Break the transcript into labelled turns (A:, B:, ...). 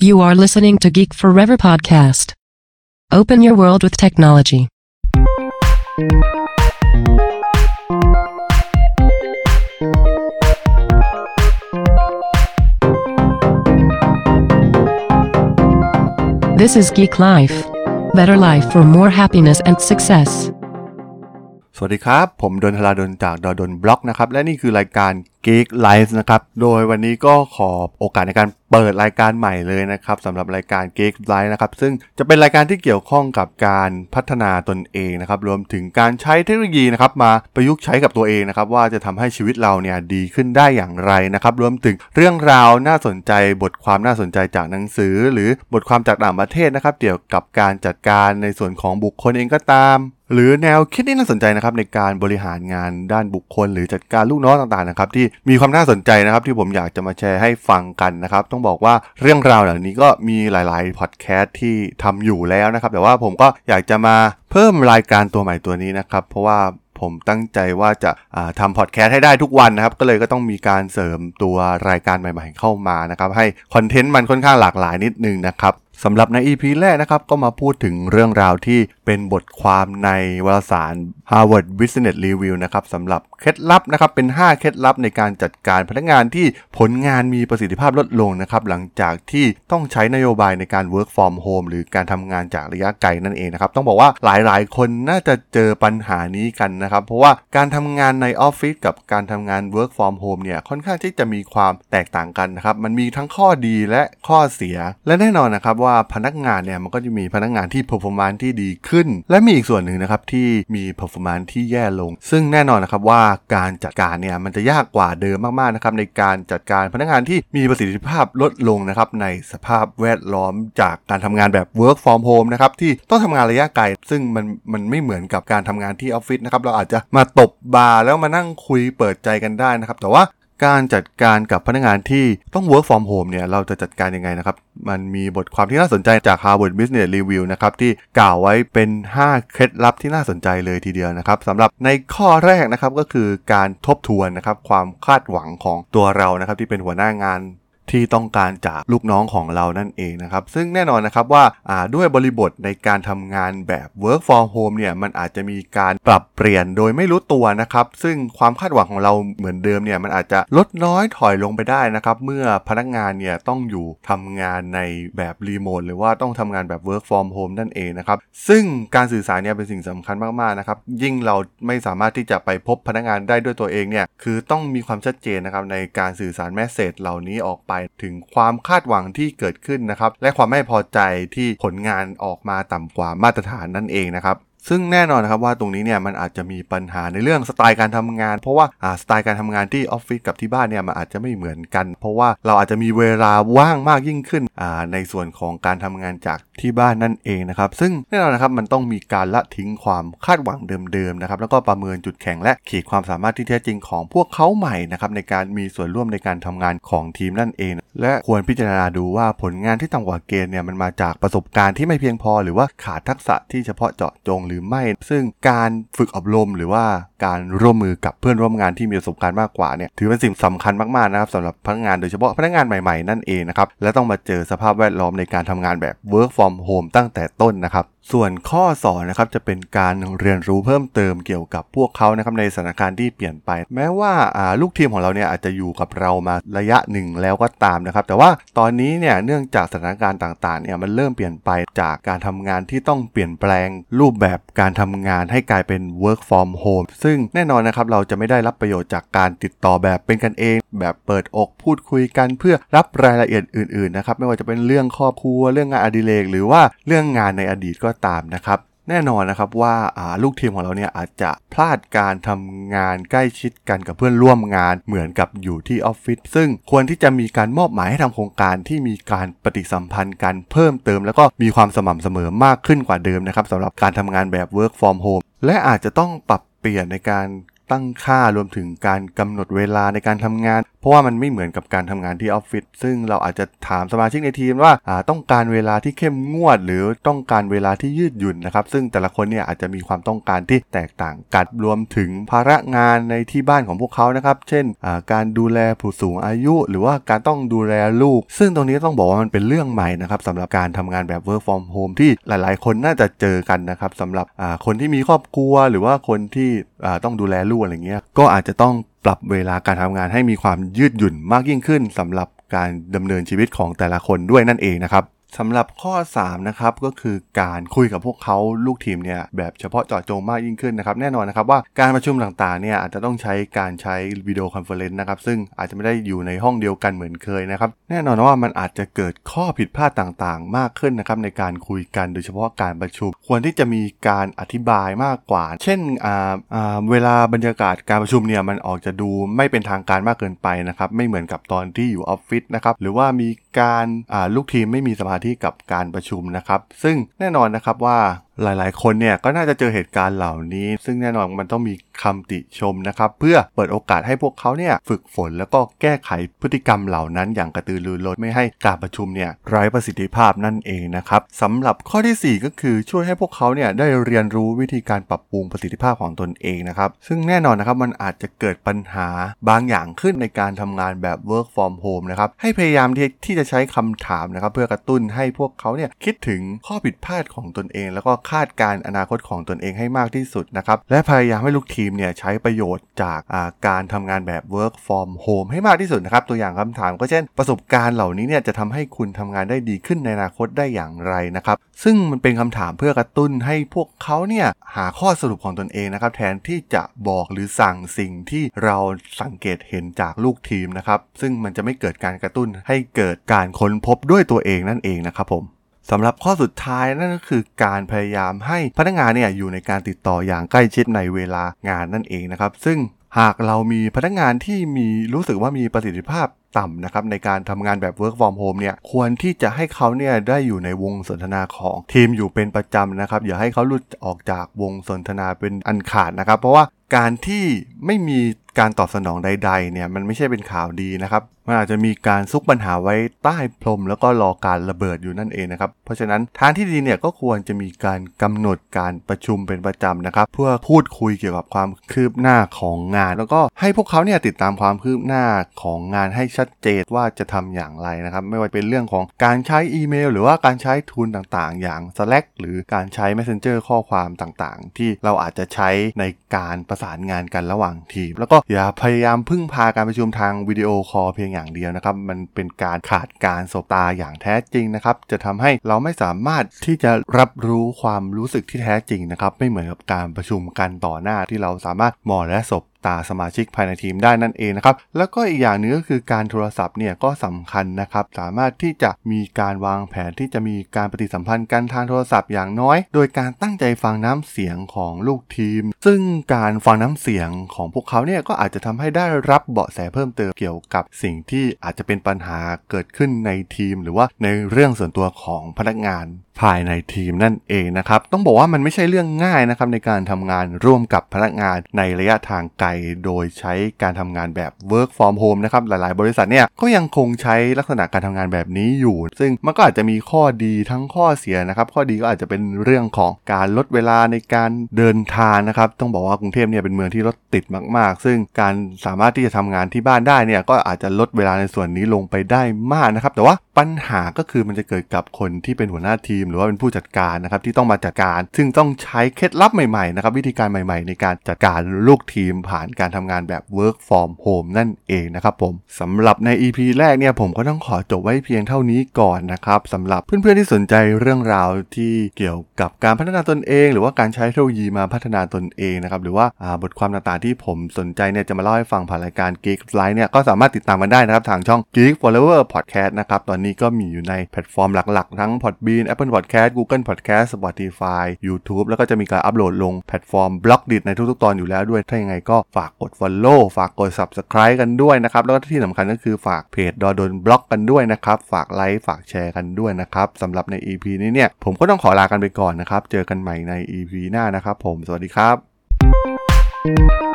A: You are listening to Geek Forever podcast. Open your world with technology. This is Geek Life. Better life for more happiness and success.
B: สวัสดีครับ ผมดนทลาดนจากดดนบล็อกนะครับ และนี่คือรายการ Geek Life นะครับ โดยวันนี้ก็ขอโอกาสในการเปิดรายการใหม่เลยนะครับสำหรับรายการ Geek Life นะครับ ซึ่งจะเป็นรายการที่เกี่ยวข้องกับการพัฒนาตนเองนะครับ รวมถึงการใช้เทคโนโลยีนะครับมาประยุกต์ใช้กับตัวเองนะครับ ว่าจะทำให้ชีวิตเราเนี่ยดีขึ้นได้อย่างไรนะครับ รวมถึงเรื่องราวน่าสนใจบทความน่าสนใจจากหนังสือ หรือบทความจากต่างประเทศนะครับ เกี่ยวกับการจัดการในส่วนของบุคคลเองก็ตามหรือแนวคิดที่น่าสนใจนะครับในการบริหารงานด้านบุคคล หรือจัดการลูกน้องต่างๆนะครับที่มีความน่าสนใจนะครับที่ผมอยากจะมาแชร์ให้ฟังกันนะครับ ต้องบอกว่าเรื่องราวเหล่านี้ก็มีหลายๆพอดแคสต์ที่ทำอยู่แล้วนะครับ แต่ว่าผมก็อยากจะมาเพิ่มรายการตัวใหม่ตัวนี้นะครับ เพราะว่าผมตั้งใจว่าจะทำพอดแคสต์ให้ได้ทุกวันนะครับ ก็เลยก็ต้องมีการเสริมตัวรายการใหม่ ๆ เข้ามานะครับ ให้คอนเทนต์มันค่อนข้างหลากหลายนิดนึงนะครับ สำหรับใน EP แรกนะครับ ก็มาพูดถึงเรื่องราวที่เป็นบทความในวารสาร Harvard Business Review นะครับสำหรับเคล็ดลับนะครับ เป็น 5 เคล็ดลับในการจัดการพนักงานที่ผลงานมีประสิทธิภาพลดลงนะครับ หลังจากที่ต้องใช้นโยบายในการ work from home หรือการทำงานจากระยะไกลนั่นเองนะครับ ต้องบอกว่าหลายๆ คนน่าจะเจอปัญหานี้กันนะครับ เพราะว่าการทำงานในออฟฟิศกับการทำงาน work from home เนี่ยค่อนข้างที่จะมีความแตกต่างกันนะครับมันมีทั้งข้อดีและข้อเสียและแน่นอนนะครับว่าพนักงานเนี่ยมันก็จะมีพนักงานที่ performance ที่ดีขึ้น และมีอีกส่วนหนึ่งนะครับที่มี performance ที่แย่ลง ซึ่งแน่นอนนะครับว่าการจัดการเนี่ยมันจะยากกว่าเดิมมากๆนะครับในการจัดการพนักงานที่มีประสิทธิภาพลดลงนะครับในสภาพแวดล้อมจากการทำงานแบบ work from home นะครับที่ต้องทำงานระยะไกล ซึ่งมันมันไม่เหมือนกับการทำงานที่ออฟฟิศนะครับเราอาจจะมาตบบาร์แล้วมานั่งคุยเปิดใจกันได้นะครับแต่ว่า การจัดการกับพนักงานที่ต้อง work from home เนี่ยเราจะจัดการยังไงนะครับ มันมีบทความที่น่าสนใจจาก Harvard Business Review นะครับที่กล่าวไว้เป็น 5 เคล็ดลับที่น่าสนใจเลยทีเดียวนะครับสำหรับในข้อแรกนะครับก็คือการทบทวนนะครับความคาดหวังของตัวเรานะครับที่เป็นหัวหน้างาน ที่ต้องการจากลูกน้องของเรานั่นเองนะครับซึ่งแน่นอนนะครับว่าด้วยบริบทในการทำงานแบบ work from home เนี่ยมันอาจจะมีการปรับเปลี่ยนโดยไม่รู้ตัวนะครับซึ่งความคาดหวังของเราเหมือนเดิมเนี่ยมันอาจจะลดน้อยถอยลงไปได้นะครับเมื่อพนักงานเนี่ยต้องอยู่ทำงานในแบบรีโมทหรือว่าต้องทำงานแบบ work from home นั่นเองนะครับซึ่งการสื่อสารเนี่ยเป็นสิ่งสำคัญมากๆนะครับยิ่งเราไม่สามารถที่จะไปพบพนักงานได้ด้วยตัวเองเนี่ยคือต้องมีความชัดเจนนะครับในการสื่อสารแมสเซจเหล่านี้ออกไปถึงความคาดหวังที่เกิดขึ้นนะครับ และความไม่พอใจที่ผลงานออกมาต่ำกว่ามาตรฐานนั่นเองนะครับ ซึ่งแน่นอนนะครับว่าตรงนี้เนี่ยมันอาจจะมีปัญหาในเรื่องสไตล์การทำงาน เพราะว่าสไตล์การทำงานที่ออฟฟิศกับที่บ้านเนี่ยมันอาจจะไม่เหมือนกัน เพราะว่าเราอาจจะมีเวลาว่างมากยิ่งขึ้นในส่วนของการทำงานจากที่บ้านนั่นเองนะครับซึ่งแน่นอนนะครับมันต้องมีการละทิ้งความคาดหวังเดิมๆนะครับแล้วก็ประเมินจุดแข็งและขีดความสามารถที่แท้จริงของพวกเขาใหม่นะครับในการมีส่วนร่วมในการทำงานของทีมนั่นเอง และควรพิจารณาดูว่าผลงานที่ต่ำกว่าเกณฑ์เนี่ยมันมาจากประสบการณ์ที่ไม่เพียงพอ หรือว่าขาดทักษะที่เฉพาะเจาะจงหรือไม่ ซึ่งการฝึกอบรมหรือว่าการร่วมมือกับเพื่อนร่วมงานที่มีประสบการณ์มากกว่าเนี่ยถือเป็นสิ่งสำคัญมากๆนะครับสำหรับพนักงานโดยเฉพาะพนักงานใหม่ๆนั่นเองนะครับและต้องมาเจอสภาพแวดล้อมในการทำงานแบบ work from home ตั้งแต่ต้นนะครับส่วนข้อสอนนะครับจะเป็นการเรียนรู้เพิ่มเติมเกี่ยวกับพวกเขานะครับในสถานการณ์ที่เปลี่ยนไป แม้ว่าลูกทีมของเราเนี่ยอาจจะอยู่กับเรามาระยะหนึ่งแล้วก็ตามนะครับ แต่ว่าตอนนี้เนี่ยเนื่องจากสถานการณ์ต่างๆเนี่ยมันเริ่มเปลี่ยนไปจากการทำงานที่ต้องเปลี่ยนแปลงรูปแบบการทำงานให้กลายเป็น work from home ซึ่งแน่นอนนะครับเราจะไม่ได้รับประโยชน์จากการติดต่อแบบเป็นกันเอง แบบเปิดอกพูดคุยกันเพื่อรับรายละเอียดอื่นๆนะครับไม่ว่าจะเป็นเรื่องครอบครัวเรื่องงานอดิเรกหรือว่าเรื่องงานในอดีตก็ตามนะครับ แน่นอนนะครับว่าลูกทีมของเราเนี่ยอาจจะพลาดการทำงานใกล้ชิดกันกับเพื่อนร่วมงานเหมือนกับอยู่ที่ออฟฟิศซึ่งควรที่จะมีการมอบหมายให้ทำโครงการที่มีการปฏิสัมพันธ์กันเพิ่มเติม แล้วก็มีความสม่ำเสมอมากขึ้นกว่าเดิมนะครับสำหรับการทำงานแบบ work from home และอาจจะต้องปรับเปลี่ยนในการตั้งค่ารวมถึงการกำหนดเวลาในการทำงาน เพราะว่ามันไม่เหมือนกับการทำงานที่ออฟฟิศซึ่งเราอาจจะถามสมาชิกในทีมว่าต้องการเวลาที่เข้มงวด หรือต้องการเวลาที่ยืดหยุ่นนะครับ ซึ่งแต่ละคนเนี่ยอาจจะมีความต้องการที่แตกต่างกันรวมถึงภาระงานในที่บ้านของพวกเขานะครับ เช่นการดูแลผู้สูงอายุ หรือว่าการต้องดูแลลูก ซึ่งตรงนี้ต้องบอกว่ามันเป็นเรื่องใหม่นะครับสำหรับการทำงานแบบ work from home ที่หลาย ๆ คนน่าจะเจอกันนะครับสำหรับคนที่มีครอบครัว หรือว่าคนที่ต้องดูแลลูกอะไรเงี้ยก็อาจจะต้อง ปรับเวลาการทำงานให้มีความยืดหยุ่นมากยิ่งขึ้นสำหรับการดำเนินชีวิตของแต่ละคนด้วยนั่นเองนะครับ สำหรับข้อ 3 นะครับก็คือการคุยกับพวกเขาลูกทีมเนี่ยแบบเฉพาะเจาะจงมากยิ่งขึ้นนะครับแน่นอนนะครับว่าการประชุมต่างๆเนี่ยอาจจะต้องใช้การใช้ video conference นะครับซึ่งอาจจะไม่ได้อยู่ในห้องเดียวกันเหมือนเคยนะครับแน่นอนว่ามันอาจจะเกิดข้อผิดพลาดต่างๆ มากขึ้นนะครับในการคุยกันโดยเฉพาะการประชุม ควรที่จะมีการอธิบายมากกว่า เช่นเวลาบรรยากาศการประชุมเนี่ยมันออกจะดูไม่เป็นทางการมากเกินไปนะครับไม่เหมือนกับตอนที่อยู่ออฟฟิศนะครับหรือว่ามีการลูกทีมไม่มีสมาธิกับการประชุมนะครับ ซึ่งแน่นอนนะครับว่าหลายๆ คนเนี่ยก็น่าจะเจอเหตุการณ์เหล่านี้ ซึ่งแน่นอนมันต้องมีคำติชมนะครับ เพื่อเปิดโอกาสให้พวกเขาเนี่ยฝึกฝนแล้วก็แก้ไขพฤติกรรมเหล่านั้น อย่างกระตือรือร้นไม่ให้การประชุมเนี่ยไร้ประสิทธิภาพนั่นเองนะครับสำหรับข้อที่ 4 ก็คือช่วยให้พวกเขาเนี่ยได้เรียนรู้วิธีการปรับปรุงประสิทธิภาพของตนเองนะครับ ซึ่งแน่นอนนะครับมันอาจจะเกิดปัญหาบางอย่างขึ้นในการทำงานแบบ work from home นะครับให้พยายามที่ที่จะใช้คำถามนะครับ เพื่อกระตุ้นให้พวกเขาเนี่ยคิดถึงข้อผิดพลาดของตนเอง แล้วก็คาดการอนาคตของตนเองให้มากที่สุดนะครับ และพยายามให้ลูกทีมเนี่ยใช้ประโยชน์จากาการทำงานแบบ work from home ให้มากที่สุดนะครับ ตัวอย่างคำถามก็เช่น ประสบการณ์เหล่านี้เนี่ยจะทำให้คุณทำงานได้ดีขึ้นในอนาคตได้อย่างไรนะครับ ซึ่งมันเป็นคำถามเพื่อกระตุ้นให้พวกเขาเนี่ยหาข้อสรุปของตนเองนะครับ แทนที่จะบอกหรือสั่งสิ่งที่เราสังเกตเห็นจากลูกทีมนะครับ ซึ่งมันจะไม่เกิดการกระตุ้นให้เกิดการค้นพบด้วยตัวเองนั่นเองนะครับผม สำหรับข้อสุดท้ายนั่นก็คือการพยายามให้พนักงานเนี่ยอยู่ในการติดต่ออย่างใกล้ชิดในเวลางานนั่นเองนะครับ ซึ่งหากเรามีพนักงานที่มีรู้สึกว่ามีประสิทธิภาพต่ำนะครับในการทำงานแบบ work from home เนี่ยควรที่จะให้เขาเนี่ยได้อยู่ในวงสนทนาของทีมอยู่เป็นประจำนะครับ อย่าให้เขาหลุดออกจากวงสนทนาเป็นอันขาดนะครับ เพราะว่า การที่ไม่มีการตอบสนองใด ๆ เนี่ยมันไม่ใช่เป็นข่าวดีนะครับมันอาจจะมีการซุกปัญหาไว้ใต้พรม แล้วก็รอการระเบิดอยู่นั่นเองนะครับ เพราะฉะนั้นทางที่ดีเนี่ยก็ควรจะมีการกำหนดการประชุมเป็นประจำนะครับ เพื่อพูดคุยเกี่ยวกับความคืบหน้าของงาน แล้วก็ให้พวกเขาเนี่ยติดตามความคืบหน้าของงานให้ชัดเจนว่าจะทำอย่างไรนะครับ ไม่ว่าเป็นเรื่องของการใช้อีเมล หรือว่าการใช้ทูลต่างๆ อย่าง Slack หรือการใช้ Messenger ข้อความต่างๆ ที่เราอาจจะใช้ในการประสานงานกันระหว่างทีม แล้วก็อย่าพยายามพึ่งพาการประชุมทางวิดีโอคอลเพียงอย่างเดียวนะครับ มันเป็นการขาดการสบตาอย่างแท้จริงนะครับ จะทำให้เราไม่สามารถที่จะรับรู้ความรู้สึกที่แท้จริงนะครับ ไม่เหมือนกับการประชุมกันต่อหน้าที่เราสามารถมองและสบ ตาสมาชิกภายในทีมได้นั่นเองนะครับ แล้วก็อีกอย่างนึงก็คือการโทรศัพท์เนี่ยก็สำคัญนะครับ สามารถที่จะมีการวางแผนที่จะมีการปฏิสัมพันธ์กันทางโทรศัพท์อย่างน้อย โดยการตั้งใจฟังน้ำเสียงของลูกทีม ซึ่งการฟังน้ำเสียงของพวกเขาเนี่ยก็อาจจะทำให้ได้รับเบาะแสเพิ่มเติมเกี่ยวกับสิ่งที่อาจจะเป็นปัญหาเกิดขึ้นในทีม หรือว่าในเรื่องส่วนตัวของพนักงานภายในทีมนั่นเองนะครับ ต้องบอกว่ามันไม่ใช่เรื่องง่ายนะครับในการทำงานร่วมกับพนักงานในระยะทางไกล โดยใช้การทำงานแบบ work from home นะครับหลายๆ บริษัทเนี่ยก็ยังคงใช้ลักษณะการทำงานแบบนี้อยู่ ซึ่งมันก็อาจจะมีข้อดีทั้งข้อเสียนะครับ ข้อดีก็อาจจะเป็นเรื่องของการลดเวลาในการเดินทางนะครับ ต้องบอกว่ากรุงเทพเนี่ยเป็นเมืองที่รถติดมาก ๆ ซึ่งการสามารถที่จะทำงานที่บ้านได้เนี่ยก็อาจจะลดเวลาในส่วนนี้ลงไปได้มากนะครับ แต่ว่าปัญหาก็คือมันจะเกิดกับคนที่เป็นหัวหน้าทีม หรือว่าเป็นผู้จัดการนะครับที่ต้องมาจัดการ ซึ่งต้องใช้เคล็ดลับใหม่ๆนะครับวิธีการใหม่ๆ ในการจัดการลูกทีมผ่านการทำงานแบบ work from home นั่นเองนะครับผมสำหรับใน EP แรกเนี่ยผมก็ต้องขอจบไว้เพียงเท่านี้ก่อนนะครับสำหรับเพื่อนๆที่สนใจเรื่องราวที่เกี่ยวกับการพัฒนาตนเอง หรือว่าการใช้เทคโนโลยีมาพัฒนาตนเองนะครับหรือว่าบทความต่างๆที่ผมสนใจเนี่ยจะมาเล่าให้ฟังผ่านรายการ Geek Life เนี่ยก็สามารถติดตามกันได้นะครับทางช่อง Geek Forever Podcast นะครับตอนนี้ก็มีอยู่ในแพลตฟอร์มหลักๆ ทั้ง Podbean Apple Podcast Google Podcast Spotify YouTube แล้วก็จะมีการอัปโหลดลงแพลตฟอร์ม Blockdit ในทุกๆ ตอนอยู่แล้วด้วย ถ้ายังไงก็ฝากกด Follow ฝากกด Subscribe กันด้วยนะครับ แล้วก็ที่สำคัญก็คือฝากเพจดล็อกกันด้วยนะครับ ฝากไลค์ฝากแชร์กันด้วยนะครับสำหรับใน EP นี้เนี่ยผมก็ต้องขอลากันไปก่อนนะครับ เจอกันใหม่ใน EP หน้านะครับผม สวัสดีครับ